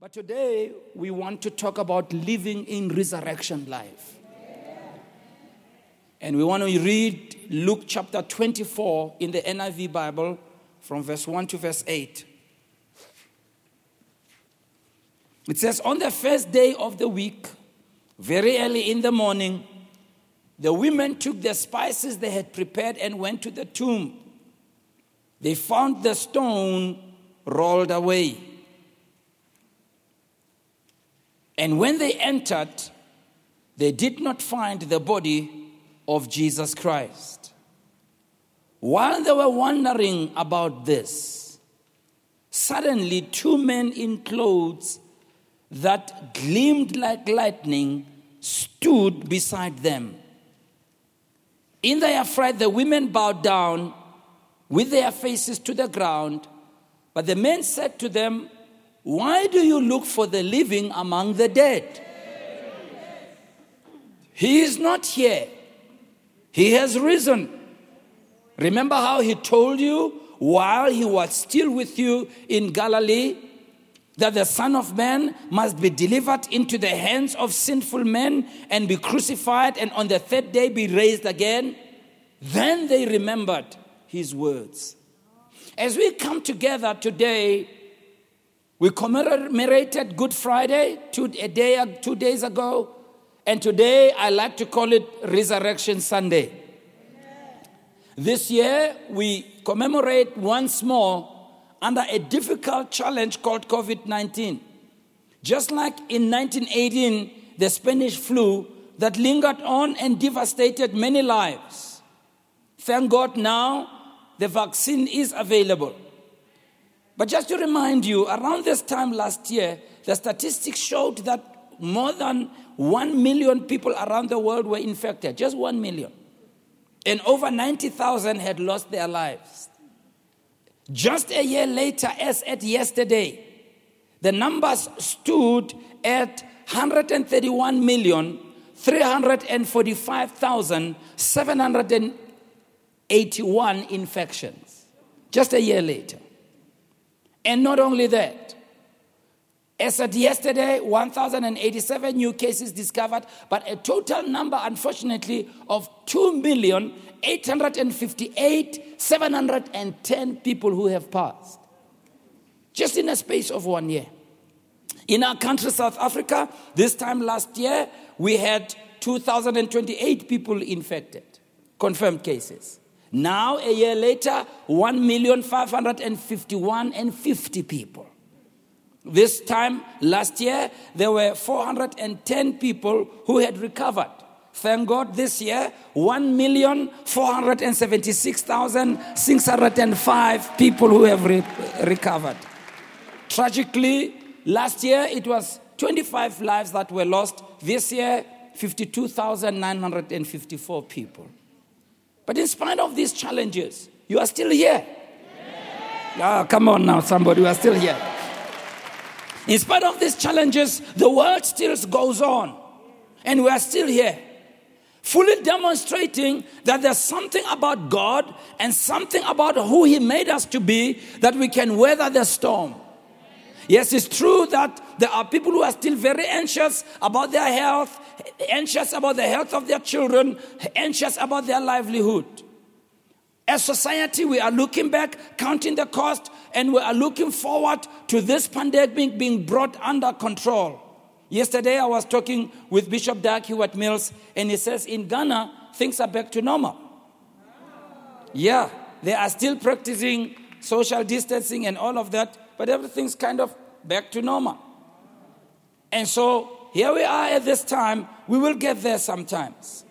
But today we want to talk about living in resurrection life. And we want to read Luke chapter 24 in the NIV Bible from verse 1 to verse 8. It says, On the first day of the week, very early in the morning, the women took the spices they had prepared and went to the tomb. They found the stone rolled away. And when they entered, they did not find the body of Jesus Christ. While they were wondering about this, suddenly two men in clothes that gleamed like lightning stood beside them. In their fright, the women bowed down with their faces to the ground. But the men said to them, Why do you look for the living among the dead? He is not here, he has risen. Remember how he told you while he was still with you in Galilee that the Son of Man must be delivered into the hands of sinful men and be crucified and on the third day be raised again? Then they remembered his words. As we come together today, we commemorated Good Friday two, a day, two days ago, and today I like to call it Resurrection Sunday. This year we commemorate once more under a difficult challenge called COVID 19. Just like in 1918, the Spanish flu that lingered on and devastated many lives. Thank God now the vaccine is available. But just to remind you, around this time last year, the statistics showed that more than 1 million people around the world were infected, just 1 million. And over 90,000 had lost their lives. Just a year later, as at yesterday, the numbers stood at 131 million 345,781 infections. Just a year later. And not only that, as at yesterday, 1,087 new cases discovered, but a total number, unfortunately, of 2,858,710 people who have passed. Just in a space of one year. In our country, South Africa, this time last year, we had 2,028 people infected, confirmed cases. Now, a year later, 1,551 and 50 people. This time last year, there were 410 people who had recovered. Thank God this year, 1,476,605 people who have re- recovered. Tragically, last year it was 25 lives that were lost. This year, 52,954 people. But in spite of these challenges, you are still here. Ah, come on now, somebody, you are still here. In spite of these challenges, the world still goes on. And we are still here. Fully demonstrating that there's something about God and something about who He made us to be that we can weather the storm. Yes, it's true that there are people who are still very anxious about their health, anxious about the health of their children, anxious about their livelihood. As society, we are looking back, counting the cost, and we are looking forward to this pandemic being brought under control. Yesterday, I was talking with Bishop Dag Heward Mills, and he says in Ghana, things are back to normal. Yeah, they are still practicing social distancing and all of that, but everything's kind of back to normal. And so here we are at this time. We will get there sometimes.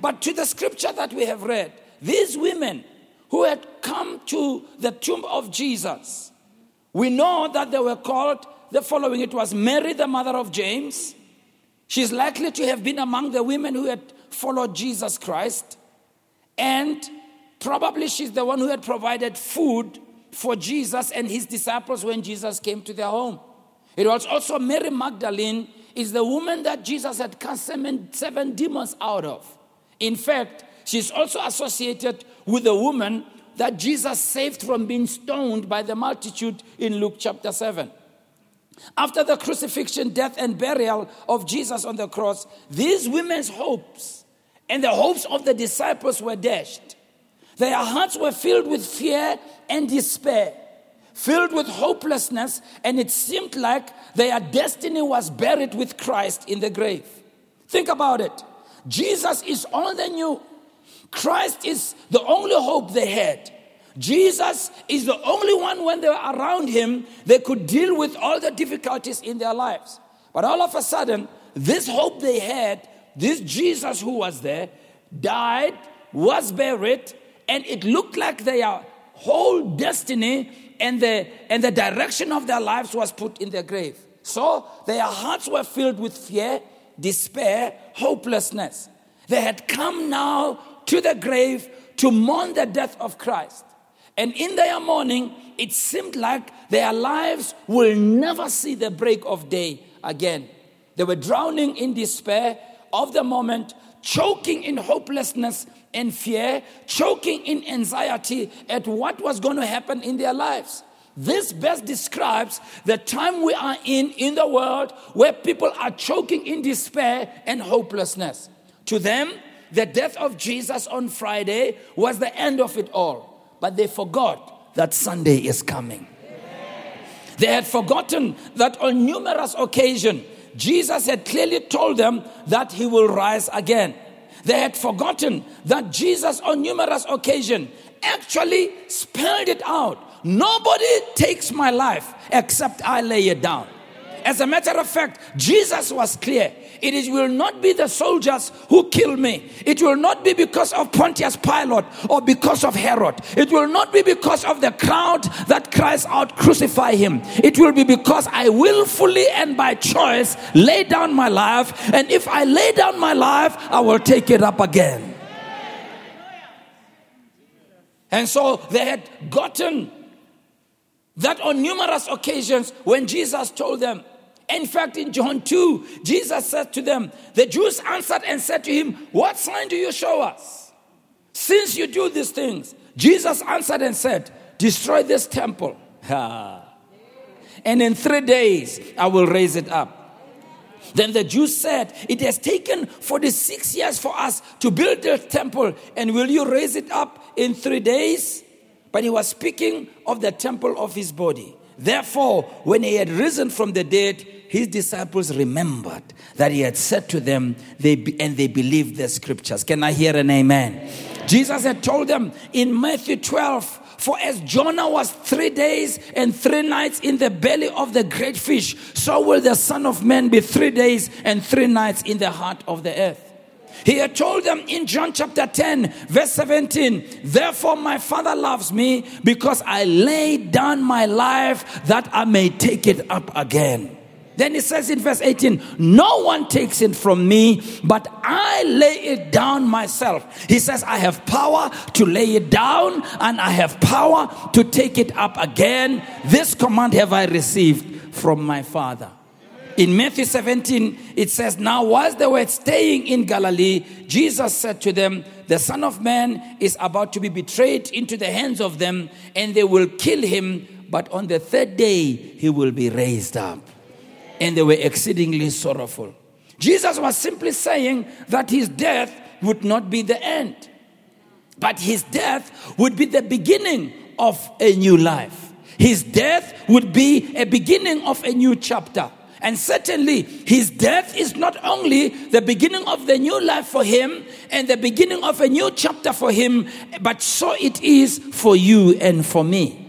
But to the scripture that we have read, these women who had come to the tomb of Jesus, we know that they were called the following it was Mary, the mother of James. She's likely to have been among the women who had followed Jesus Christ. And probably she's the one who had provided food for Jesus and his disciples when Jesus came to their home. It was also Mary Magdalene is the woman that Jesus had cast seven, seven demons out of. In fact, she's also associated with the woman that Jesus saved from being stoned by the multitude in Luke chapter 7. After the crucifixion, death, and burial of Jesus on the cross, these women's hopes and the hopes of the disciples were dashed. Their hearts were filled with fear and despair, filled with hopelessness, and it seemed like their destiny was buried with Christ in the grave. Think about it. Jesus is all they knew. Christ is the only hope they had. Jesus is the only one when they were around him, they could deal with all the difficulties in their lives. But all of a sudden, this hope they had, this Jesus who was there, died, was buried, and it looked like their whole destiny and the, and the direction of their lives was put in their grave. So their hearts were filled with fear, despair, hopelessness. They had come now to the grave to mourn the death of Christ. And in their mourning, it seemed like their lives will never see the break of day again. They were drowning in despair of the moment, choking in hopelessness and fear, choking in anxiety at what was going to happen in their lives. This best describes the time we are in in the world where people are choking in despair and hopelessness. To them, the death of Jesus on Friday was the end of it all but they forgot that Sunday is coming. They had forgotten that on numerous occasions, Jesus had clearly told them that he will rise again. They had forgotten that Jesus, on numerous occasions, actually spelled it out. Nobody takes my life except I lay it down. As a matter of fact, Jesus was clear. It will not be the soldiers who kill me. It will not be because of Pontius Pilate or because of Herod. It will not be because of the crowd that cries out, crucify him. It will be because I willfully and by choice lay down my life. And if I lay down my life, I will take it up again. And so they had gotten that on numerous occasions when Jesus told them, in fact, in John 2, Jesus said to them, The Jews answered and said to him, What sign do you show us? Since you do these things, Jesus answered and said, Destroy this temple. and in three days I will raise it up. Then the Jews said, It has taken 46 years for us to build this temple, and will you raise it up in three days? But he was speaking of the temple of his body. Therefore, when he had risen from the dead, his disciples remembered that he had said to them, they be, and they believed the scriptures. Can I hear an amen? amen? Jesus had told them in Matthew 12, for as Jonah was three days and three nights in the belly of the great fish, so will the Son of Man be three days and three nights in the heart of the earth. He had told them in John chapter 10, verse 17, Therefore my Father loves me because I laid down my life that I may take it up again. Then he says in verse 18, No one takes it from me, but I lay it down myself. He says, I have power to lay it down and I have power to take it up again. This command have I received from my Father. In Matthew 17, it says, Now, whilst they were staying in Galilee, Jesus said to them, The Son of Man is about to be betrayed into the hands of them, and they will kill him, but on the third day he will be raised up and they were exceedingly sorrowful. Jesus was simply saying that his death would not be the end, but his death would be the beginning of a new life. His death would be a beginning of a new chapter. And certainly, his death is not only the beginning of the new life for him and the beginning of a new chapter for him, but so it is for you and for me.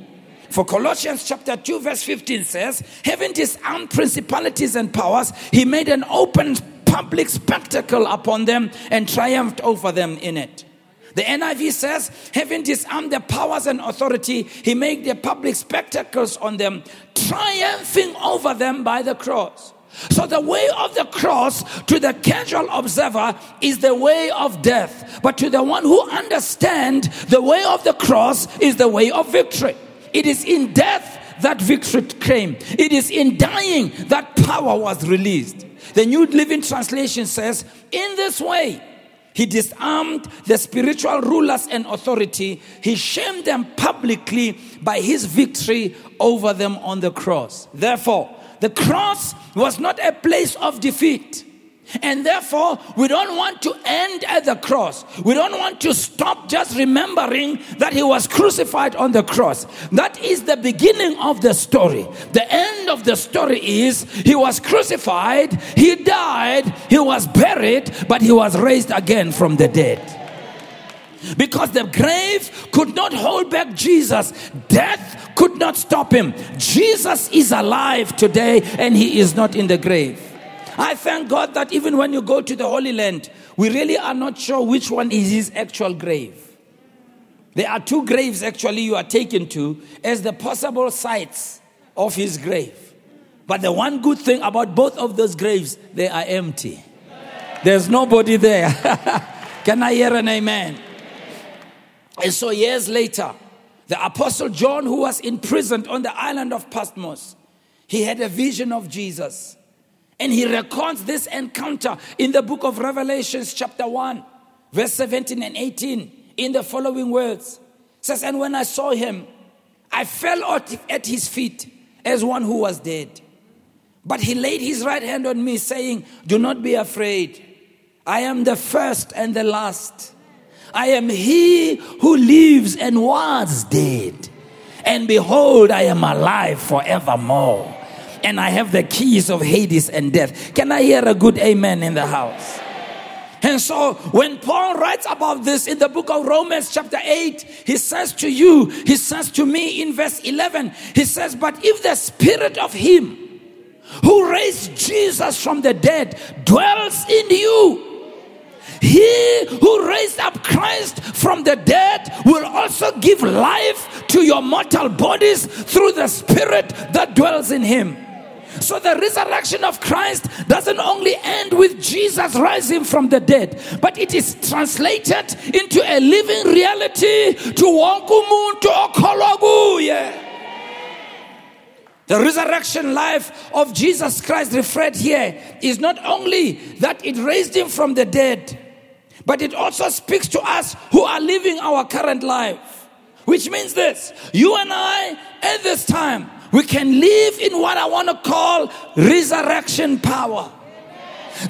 For Colossians chapter 2, verse 15 says, Having disarmed principalities and powers, he made an open public spectacle upon them and triumphed over them in it. The NIV says, having disarmed the powers and authority, he made the public spectacles on them, triumphing over them by the cross. So, the way of the cross to the casual observer is the way of death. But to the one who understands, the way of the cross is the way of victory. It is in death that victory came. It is in dying that power was released. The New Living Translation says, In this way, he disarmed the spiritual rulers and authority. He shamed them publicly by his victory over them on the cross. Therefore, the cross was not a place of defeat. And therefore, we don't want to end at the cross. We don't want to stop just remembering that he was crucified on the cross. That is the beginning of the story. The end of the story is he was crucified, he died, he was buried, but he was raised again from the dead. Because the grave could not hold back Jesus, death could not stop him. Jesus is alive today and he is not in the grave. I thank God that even when you go to the Holy Land, we really are not sure which one is his actual grave. There are two graves actually you are taken to as the possible sites of his grave. But the one good thing about both of those graves, they are empty. There's nobody there. Can I hear an amen? And so, years later, the Apostle John, who was imprisoned on the island of Patmos, he had a vision of Jesus. And he recounts this encounter in the book of Revelations, chapter 1, verse 17 and 18, in the following words. It says, And when I saw him, I fell at his feet as one who was dead. But he laid his right hand on me, saying, Do not be afraid. I am the first and the last. I am he who lives and was dead. And behold, I am alive forevermore. And I have the keys of Hades and death. Can I hear a good amen in the house? And so when Paul writes about this in the book of Romans, chapter 8, he says to you, he says to me in verse 11, he says, But if the spirit of him who raised Jesus from the dead dwells in you, he who raised up Christ from the dead will also give life to your mortal bodies through the Spirit that dwells in him. So the resurrection of Christ doesn't only end with Jesus rising from the dead, but it is translated into a living reality to wonke umuntu yeah. The resurrection life of Jesus Christ referred here is not only that it raised him from the dead, but it also speaks to us who are living our current life. Which means this you and I, at this time, we can live in what I want to call resurrection power.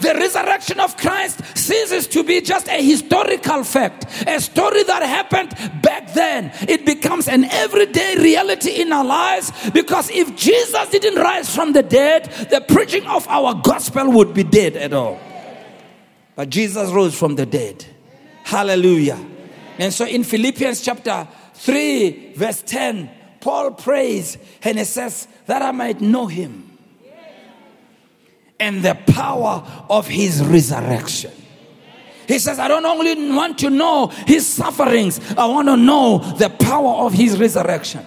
The resurrection of Christ ceases to be just a historical fact, a story that happened back then. It becomes an everyday reality in our lives because if Jesus didn't rise from the dead, the preaching of our gospel would be dead at all. But Jesus rose from the dead. Hallelujah. And so in Philippians chapter 3, verse 10, Paul prays and he says, That I might know him and the power of his resurrection. He says, I don't only want to know his sufferings, I want to know the power of his resurrection.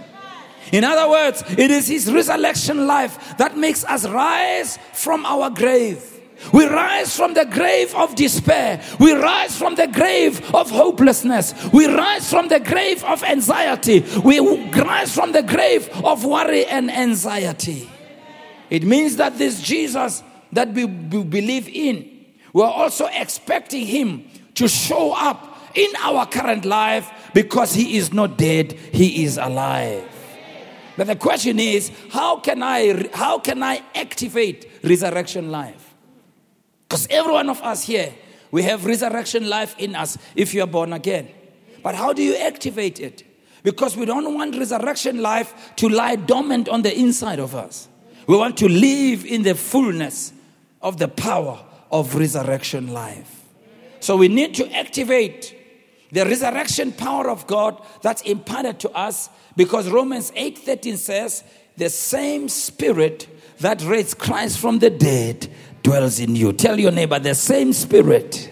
In other words, it is his resurrection life that makes us rise from our grave. We rise from the grave of despair. We rise from the grave of hopelessness. We rise from the grave of anxiety. We rise from the grave of worry and anxiety. It means that this Jesus that we believe in, we're also expecting him to show up in our current life because he is not dead, he is alive. But the question is, how can I how can I activate resurrection life? Because every one of us here, we have resurrection life in us if you are born again. But how do you activate it? Because we don't want resurrection life to lie dormant on the inside of us. We want to live in the fullness of the power of resurrection life. So we need to activate the resurrection power of God that's imparted to us because Romans 8:13 says the same spirit that raised Christ from the dead dwells in you. Tell your neighbor the same spirit.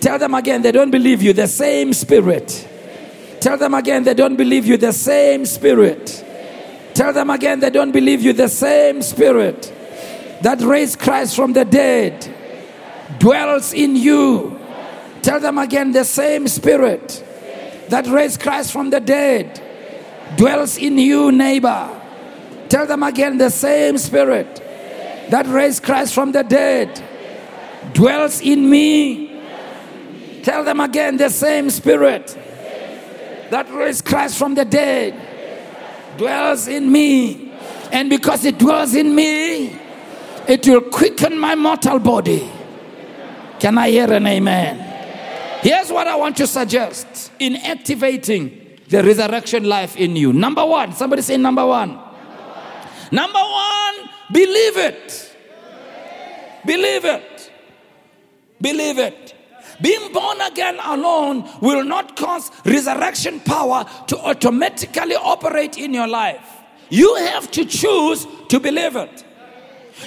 Tell them again they don't believe you. The same spirit. Tell them again they don't believe you. The same spirit. Tell them again they don't believe you. The same spirit that raised Christ from the dead dwells in you. Tell them again the same spirit that raised Christ from the dead dwells in you, neighbor. Tell them again the same spirit that raised Christ from the dead dwells in me. Tell them again the same spirit that raised Christ from the dead dwells in me. And because it dwells in me, it will quicken my mortal body. Can I hear an amen? Here's what I want to suggest in activating the resurrection life in you. Number one, somebody say number one. Number one, number one believe it. Believe it. Believe it. Being born again alone will not cause resurrection power to automatically operate in your life. You have to choose to believe it.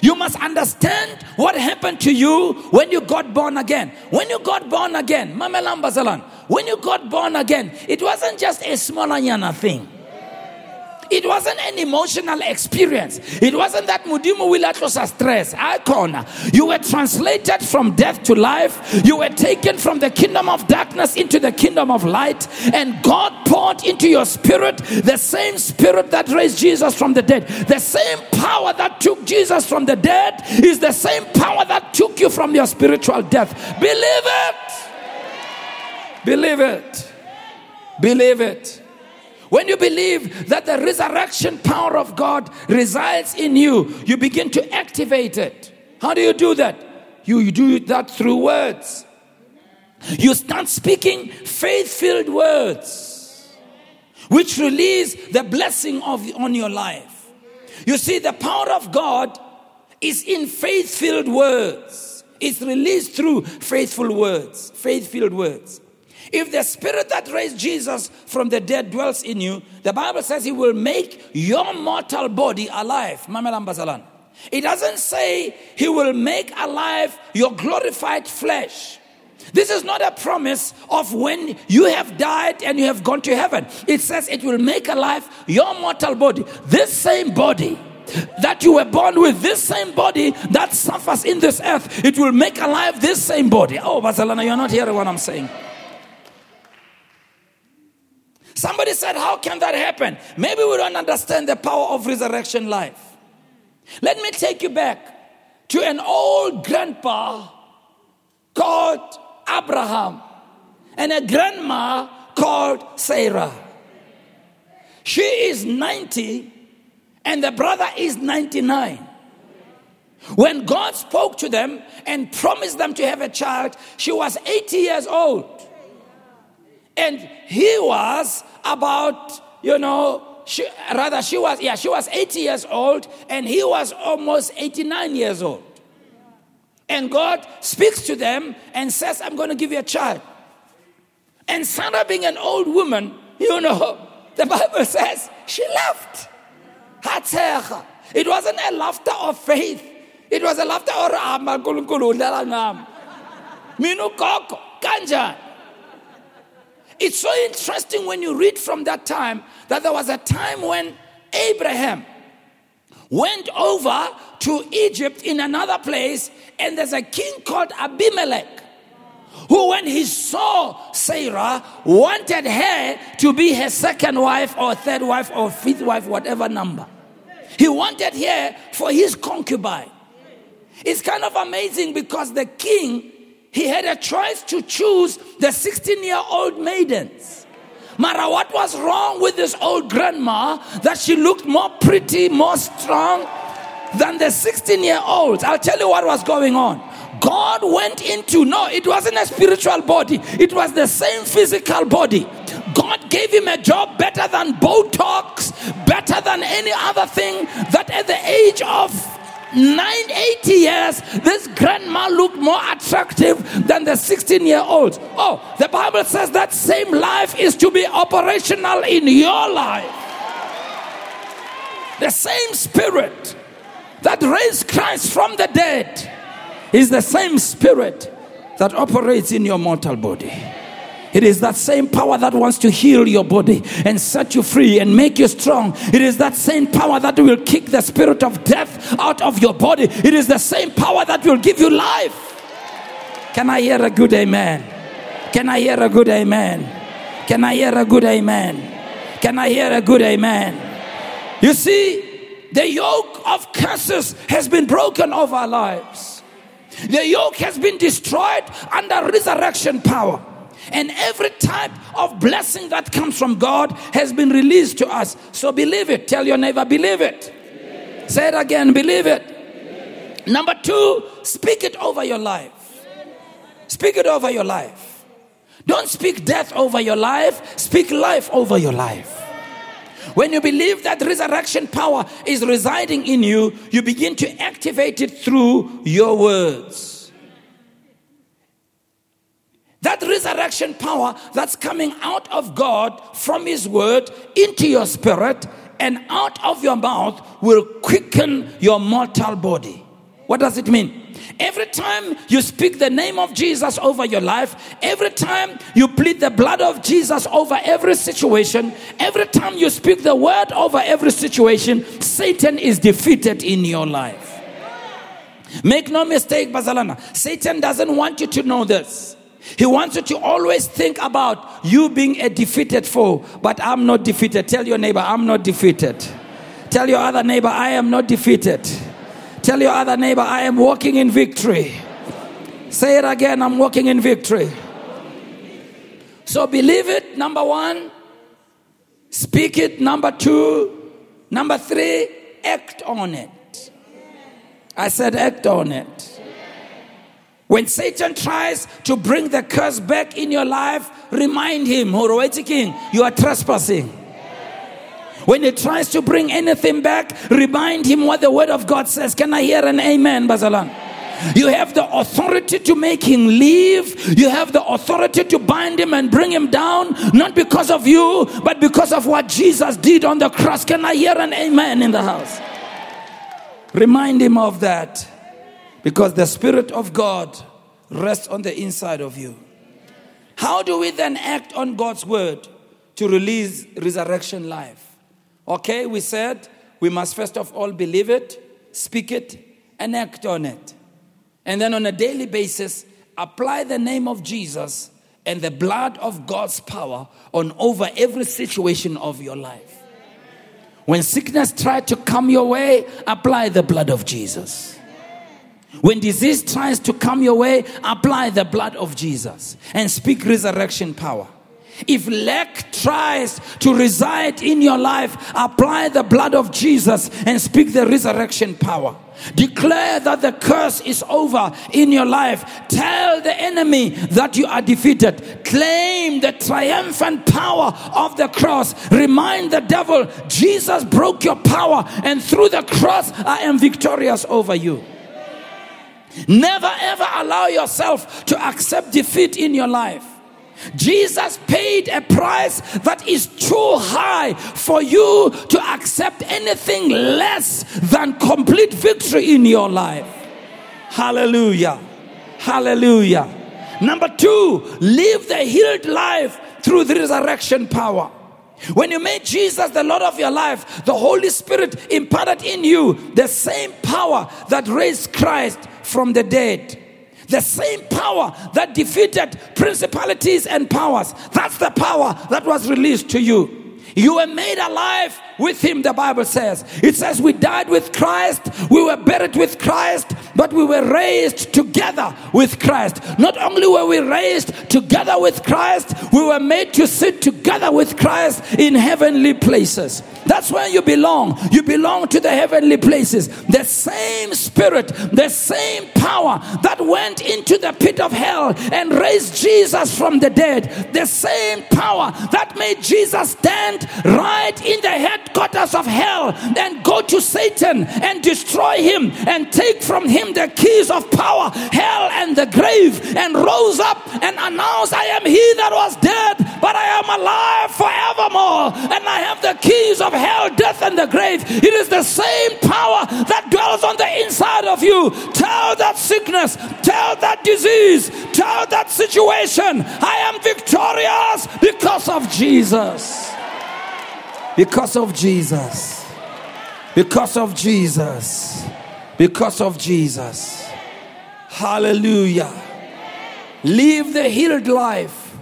You must understand what happened to you when you got born again. When you got born again, Mama Lambazalan, when you got born again, it wasn't just a small thing. It wasn't an emotional experience. It wasn't that mudimu wilatlosa stress. Icon. You were translated from death to life. You were taken from the kingdom of darkness into the kingdom of light. And God poured into your spirit the same spirit that raised Jesus from the dead. The same power that took Jesus from the dead is the same power that took you from your spiritual death. Believe it. Believe it. Believe it. When you believe that the resurrection power of God resides in you, you begin to activate it. How do you do that? You, do that through words. You start speaking faith filled words, which release the blessing of, on your life. You see, the power of God is in faith filled words, it's released through faithful words, faith filled words. If the spirit that raised Jesus from the dead dwells in you, the Bible says he will make your mortal body alive. It doesn't say he will make alive your glorified flesh. This is not a promise of when you have died and you have gone to heaven. It says it will make alive your mortal body. This same body that you were born with, this same body that suffers in this earth, it will make alive this same body. Oh, Barcelona, you're not hearing what I'm saying. Somebody said, How can that happen? Maybe we don't understand the power of resurrection life. Let me take you back to an old grandpa called Abraham and a grandma called Sarah. She is 90 and the brother is 99. When God spoke to them and promised them to have a child, she was 80 years old. And he was about, you know, she, rather she was, yeah, she was 80 years old and he was almost 89 years old. And God speaks to them and says, I'm going to give you a child. And Sarah, being an old woman, you know, the Bible says she laughed. It wasn't a laughter of faith. It was a laughter of Minu koko, kanjan. It's so interesting when you read from that time that there was a time when Abraham went over to Egypt in another place, and there's a king called Abimelech who, when he saw Sarah, wanted her to be his second wife or third wife or fifth wife, whatever number. He wanted her for his concubine. It's kind of amazing because the king he had a choice to choose the 16 year old maidens. Mara, what was wrong with this old grandma that she looked more pretty, more strong than the 16 year olds? I'll tell you what was going on. God went into, no, it wasn't a spiritual body, it was the same physical body. God gave him a job better than Botox, better than any other thing that at the age of 980 years, this grandma looked more attractive than the 16 year old. Oh, the Bible says that same life is to be operational in your life. The same spirit that raised Christ from the dead is the same spirit that operates in your mortal body. It is that same power that wants to heal your body and set you free and make you strong. It is that same power that will kick the spirit of death out of your body. It is the same power that will give you life. Can I hear a good amen? Can I hear a good amen? Can I hear a good amen? Can I hear a good amen? You see, the yoke of curses has been broken over our lives. The yoke has been destroyed under resurrection power. And every type of blessing that comes from God has been released to us. So believe it. Tell your neighbor, believe it. Say it again, believe it. Number two, speak it over your life. Speak it over your life. Don't speak death over your life, speak life over your life. When you believe that resurrection power is residing in you, you begin to activate it through your words. That resurrection power that's coming out of God from His Word into your spirit and out of your mouth will quicken your mortal body. What does it mean? Every time you speak the name of Jesus over your life, every time you plead the blood of Jesus over every situation, every time you speak the word over every situation, Satan is defeated in your life. Make no mistake, Bazalana. Satan doesn't want you to know this. He wants you to always think about you being a defeated foe, but I'm not defeated. Tell your neighbor, I'm not defeated. Tell your other neighbor, I am not defeated. Tell your other neighbor, I am walking in victory. Say it again, I'm walking in victory. So believe it, number one. Speak it, number two. Number three, act on it. I said, act on it. When Satan tries to bring the curse back in your life, remind him, King, you are trespassing. When he tries to bring anything back, remind him what the word of God says. Can I hear an amen, Bazalan? You have the authority to make him leave. You have the authority to bind him and bring him down, not because of you, but because of what Jesus did on the cross. Can I hear an amen in the house? Remind him of that because the Spirit of God rests on the inside of you. How do we then act on God's word to release resurrection life? Okay, we said we must first of all believe it, speak it, and act on it. And then on a daily basis, apply the name of Jesus and the blood of God's power on over every situation of your life. When sickness tries to come your way, apply the blood of Jesus. When disease tries to come your way, apply the blood of Jesus and speak resurrection power. If lack tries to reside in your life, apply the blood of Jesus and speak the resurrection power. Declare that the curse is over in your life. Tell the enemy that you are defeated. Claim the triumphant power of the cross. Remind the devil, Jesus broke your power, and through the cross, I am victorious over you. Never ever allow yourself to accept defeat in your life. Jesus paid a price that is too high for you to accept anything less than complete victory in your life. Hallelujah. Hallelujah. Number two, live the healed life through the resurrection power. When you made Jesus the Lord of your life, the Holy Spirit imparted in you the same power that raised Christ from the dead. The same power that defeated principalities and powers. That's the power that was released to you. You were made alive with him, the Bible says. It says we died with Christ, we were buried with Christ, but we were raised together with Christ. Not only were we raised together with Christ, we were made to sit together with Christ in heavenly places. That's where you belong. You belong to the heavenly places. The same spirit, the same power that went into the pit of hell and raised Jesus from the dead, the same power that made Jesus stand right in the headquarters of hell and go to Satan and destroy him and take from him the keys of power, hell, and the grave, and rose up and announced, I am he that was dead, but I am alive forevermore, and I have the keys of hell, death, and the grave. It is the same power that dwells on the inside of you. Tell that sickness, tell that disease, tell that situation, I am victorious because of Jesus. Because of Jesus. Because of Jesus. Because of Jesus. Hallelujah. Live the healed life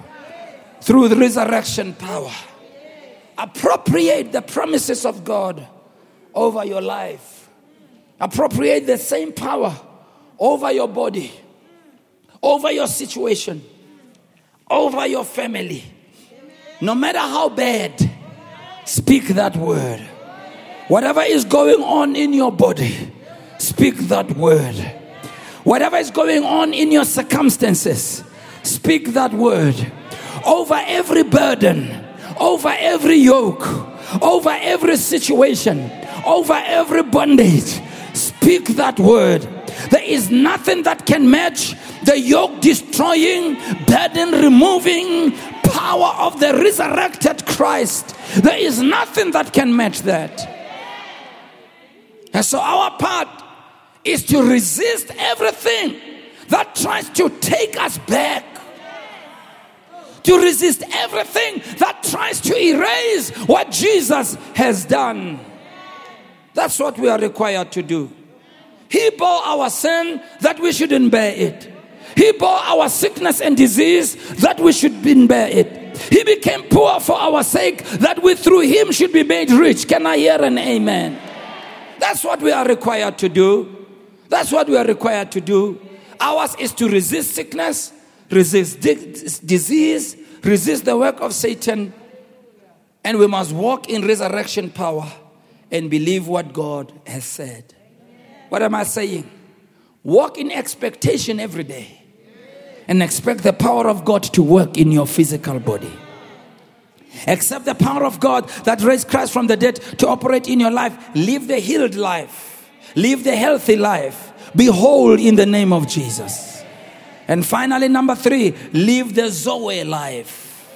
through the resurrection power. Appropriate the promises of God over your life. Appropriate the same power over your body, over your situation, over your family. No matter how bad, speak that word. Whatever is going on in your body, speak that word. Whatever is going on in your circumstances, speak that word. Over every burden, over every yoke, over every situation, over every bondage, speak that word. There is nothing that can match the yoke destroying, burden removing power of the resurrected Christ. There is nothing that can match that. And so our part is to resist everything that tries to take us back. To resist everything that tries to erase what Jesus has done. That's what we are required to do. He bore our sin that we shouldn't bear it. He bore our sickness and disease that we shouldn't bear it. He became poor for our sake that we through him should be made rich. Can I hear an amen? That's what we are required to do. That's what we are required to do. Ours is to resist sickness, resist di- disease, resist the work of Satan, and we must walk in resurrection power and believe what God has said. What am I saying? Walk in expectation every day and expect the power of God to work in your physical body. Accept the power of God that raised Christ from the dead to operate in your life. Live the healed life, live the healthy life. Be whole in the name of Jesus. And finally, number three, live the Zoe life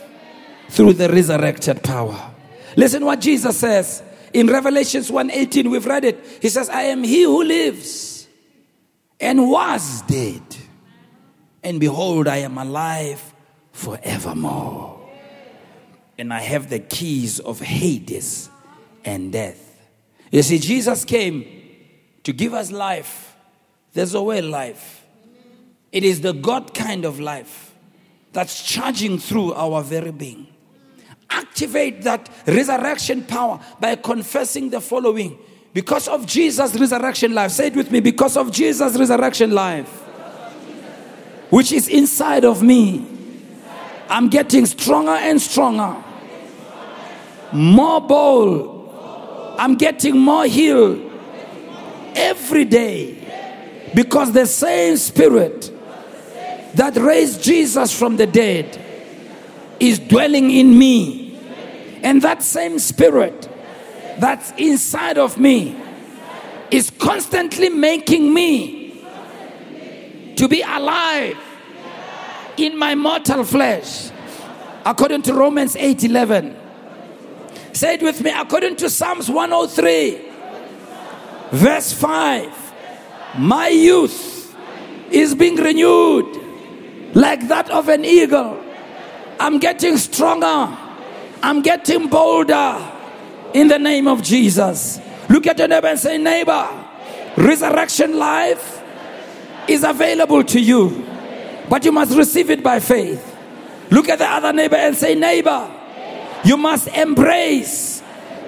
through the resurrected power. Listen what Jesus says in Revelations 1:18. We've read it. He says, "I am he who lives and was dead, and behold, I am alive forevermore." and I have the keys of Hades and death. You see, Jesus came to give us life. There's Zoe life. It is the God kind of life that's charging through our very being. Activate that resurrection power by confessing the following. Because of Jesus' resurrection life, say it with me because of Jesus' resurrection life, which is inside of me, I'm getting stronger and stronger more bold. I'm getting more healed every day because the same spirit that raised Jesus from the dead is dwelling in me. And that same spirit that's inside of me is constantly making me to be alive in my mortal flesh according to Romans 8 11 Say it with me according to Psalms 103, verse 5. My youth is being renewed like that of an eagle. I'm getting stronger. I'm getting bolder in the name of Jesus. Look at your neighbor and say, Neighbor, resurrection life is available to you, but you must receive it by faith. Look at the other neighbor and say, Neighbor, you must embrace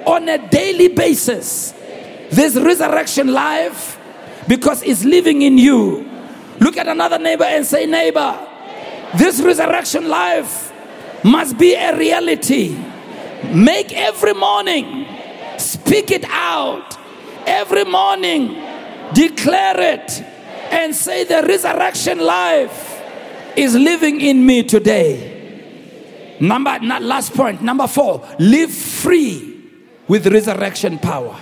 on a daily basis this resurrection life because it's living in you. Look at another neighbor and say, Neighbor, this resurrection life must be a reality. Make every morning, speak it out. Every morning, declare it and say, The resurrection life is living in me today. Number, not last point. Number four, live free with resurrection power.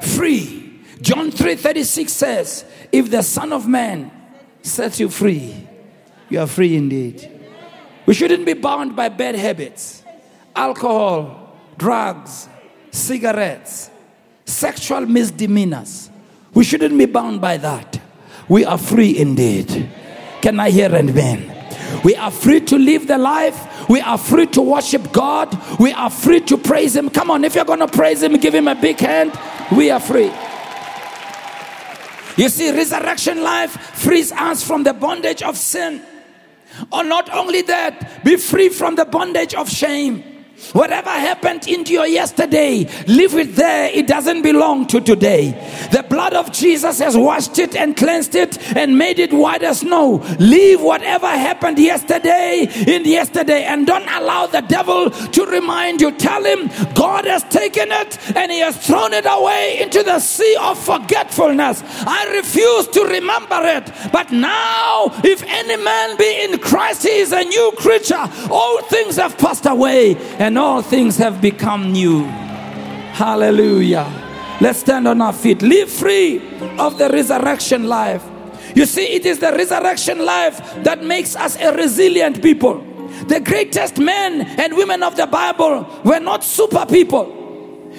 Free. John 3 36 says, If the Son of Man sets you free, you are free indeed. We shouldn't be bound by bad habits, alcohol, drugs, cigarettes, sexual misdemeanors. We shouldn't be bound by that. We are free indeed. Can I hear an amen? We are free to live the life. We are free to worship God. We are free to praise Him. Come on, if you're going to praise Him, give Him a big hand. We are free. You see, resurrection life frees us from the bondage of sin. Or not only that, be free from the bondage of shame. Whatever happened into your yesterday, leave it there. It doesn't belong to today. The blood of Jesus has washed it and cleansed it and made it white as snow. Leave whatever happened yesterday in yesterday and don't allow the devil to remind you. Tell him God has taken it and he has thrown it away into the sea of forgetfulness. I refuse to remember it. But now, if any man be in Christ, he is a new creature. All things have passed away and all things have become new. Hallelujah. Let's stand on our feet. Live free of the resurrection life. You see, it is the resurrection life that makes us a resilient people. The greatest men and women of the Bible were not super people,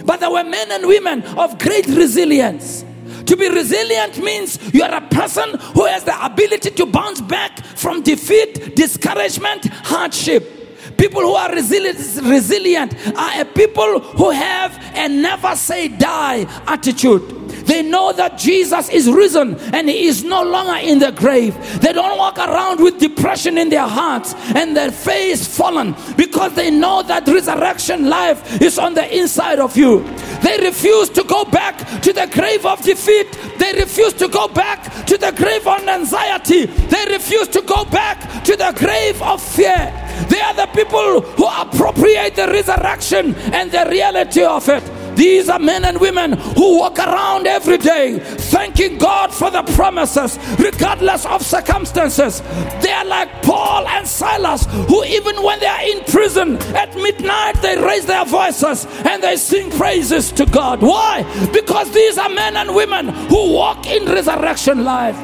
but they were men and women of great resilience. To be resilient means you are a person who has the ability to bounce back from defeat, discouragement, hardship. People who are resilient, resilient are a people who have a never say die attitude. They know that Jesus is risen and he is no longer in the grave. They don't walk around with depression in their hearts and their face fallen because they know that resurrection life is on the inside of you. They refuse to go back to the grave of defeat. They refuse to go back to the grave of anxiety. They refuse to go back to the grave of fear. They are the people who appropriate the resurrection and the reality of it. These are men and women who walk around every day thanking God for the promises, regardless of circumstances. They are like Paul and Silas, who, even when they are in prison at midnight, they raise their voices and they sing praises to God. Why? Because these are men and women who walk in resurrection life.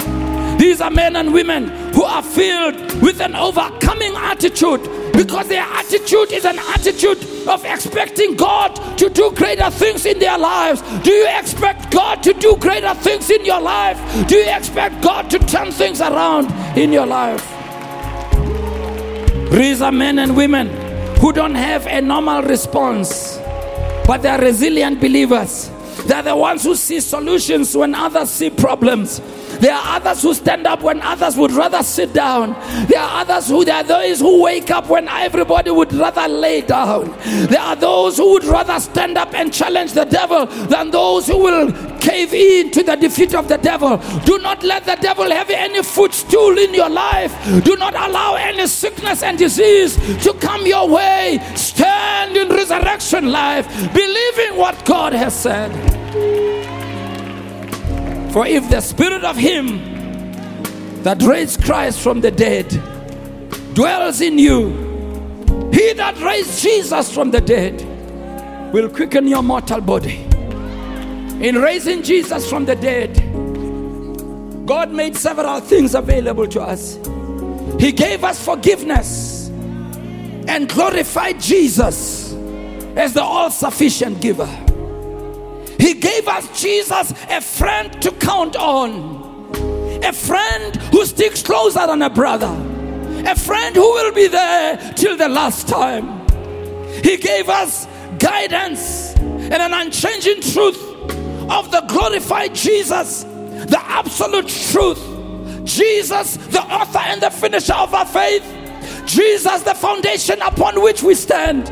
These are men and women who are filled with an overcoming attitude because their attitude is an attitude of expecting God to do greater things in their lives. Do you expect God to do greater things in your life? Do you expect God to turn things around in your life? These are men and women who don't have a normal response, but they're resilient believers. They're the ones who see solutions when others see problems. There are others who stand up when others would rather sit down. There are others who there are those who wake up when everybody would rather lay down. There are those who would rather stand up and challenge the devil than those who will cave in to the defeat of the devil. Do not let the devil have any footstool in your life. Do not allow any sickness and disease to come your way. Stand in resurrection life, believing what God has said. For if the spirit of him that raised Christ from the dead dwells in you, he that raised Jesus from the dead will quicken your mortal body. In raising Jesus from the dead, God made several things available to us. He gave us forgiveness and glorified Jesus as the all sufficient giver. He gave us Jesus, a friend to count on, a friend who sticks closer than a brother, a friend who will be there till the last time. He gave us guidance and an unchanging truth of the glorified Jesus, the absolute truth. Jesus, the author and the finisher of our faith. Jesus, the foundation upon which we stand.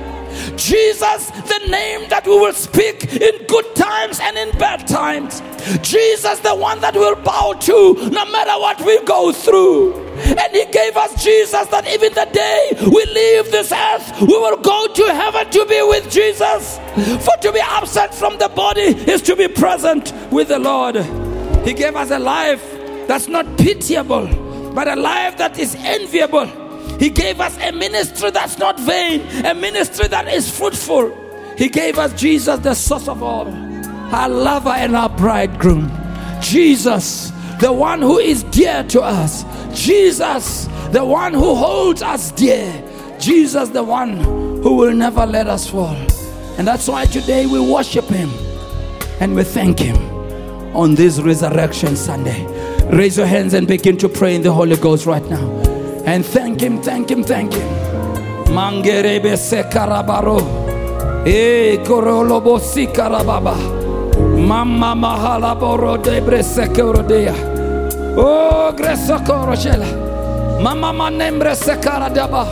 Jesus, the name that we will speak in good times and in bad times. Jesus, the one that we'll bow to no matter what we go through. And He gave us Jesus that even the day we leave this earth, we will go to heaven to be with Jesus. For to be absent from the body is to be present with the Lord. He gave us a life that's not pitiable, but a life that is enviable he gave us a ministry that's not vain, a ministry that is fruitful. He gave us Jesus, the source of all, our lover and our bridegroom. Jesus, the one who is dear to us. Jesus, the one who holds us dear. Jesus, the one who will never let us fall. And that's why today we worship Him and we thank Him on this Resurrection Sunday. Raise your hands and begin to pray in the Holy Ghost right now and thank Him, thank Him, thank Him. Mangerebe sekarabaro. E korolobo sikarababa. Mama mahala boro debre sekorodea. Oh, gresokoroshela. Mama manembre sekaradaba.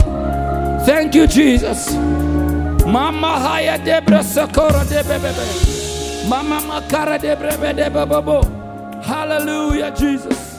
Thank you, Jesus. Mama haya debra sakora de bebebe. Mama makara de brebe de. Hallelujah, Jesus.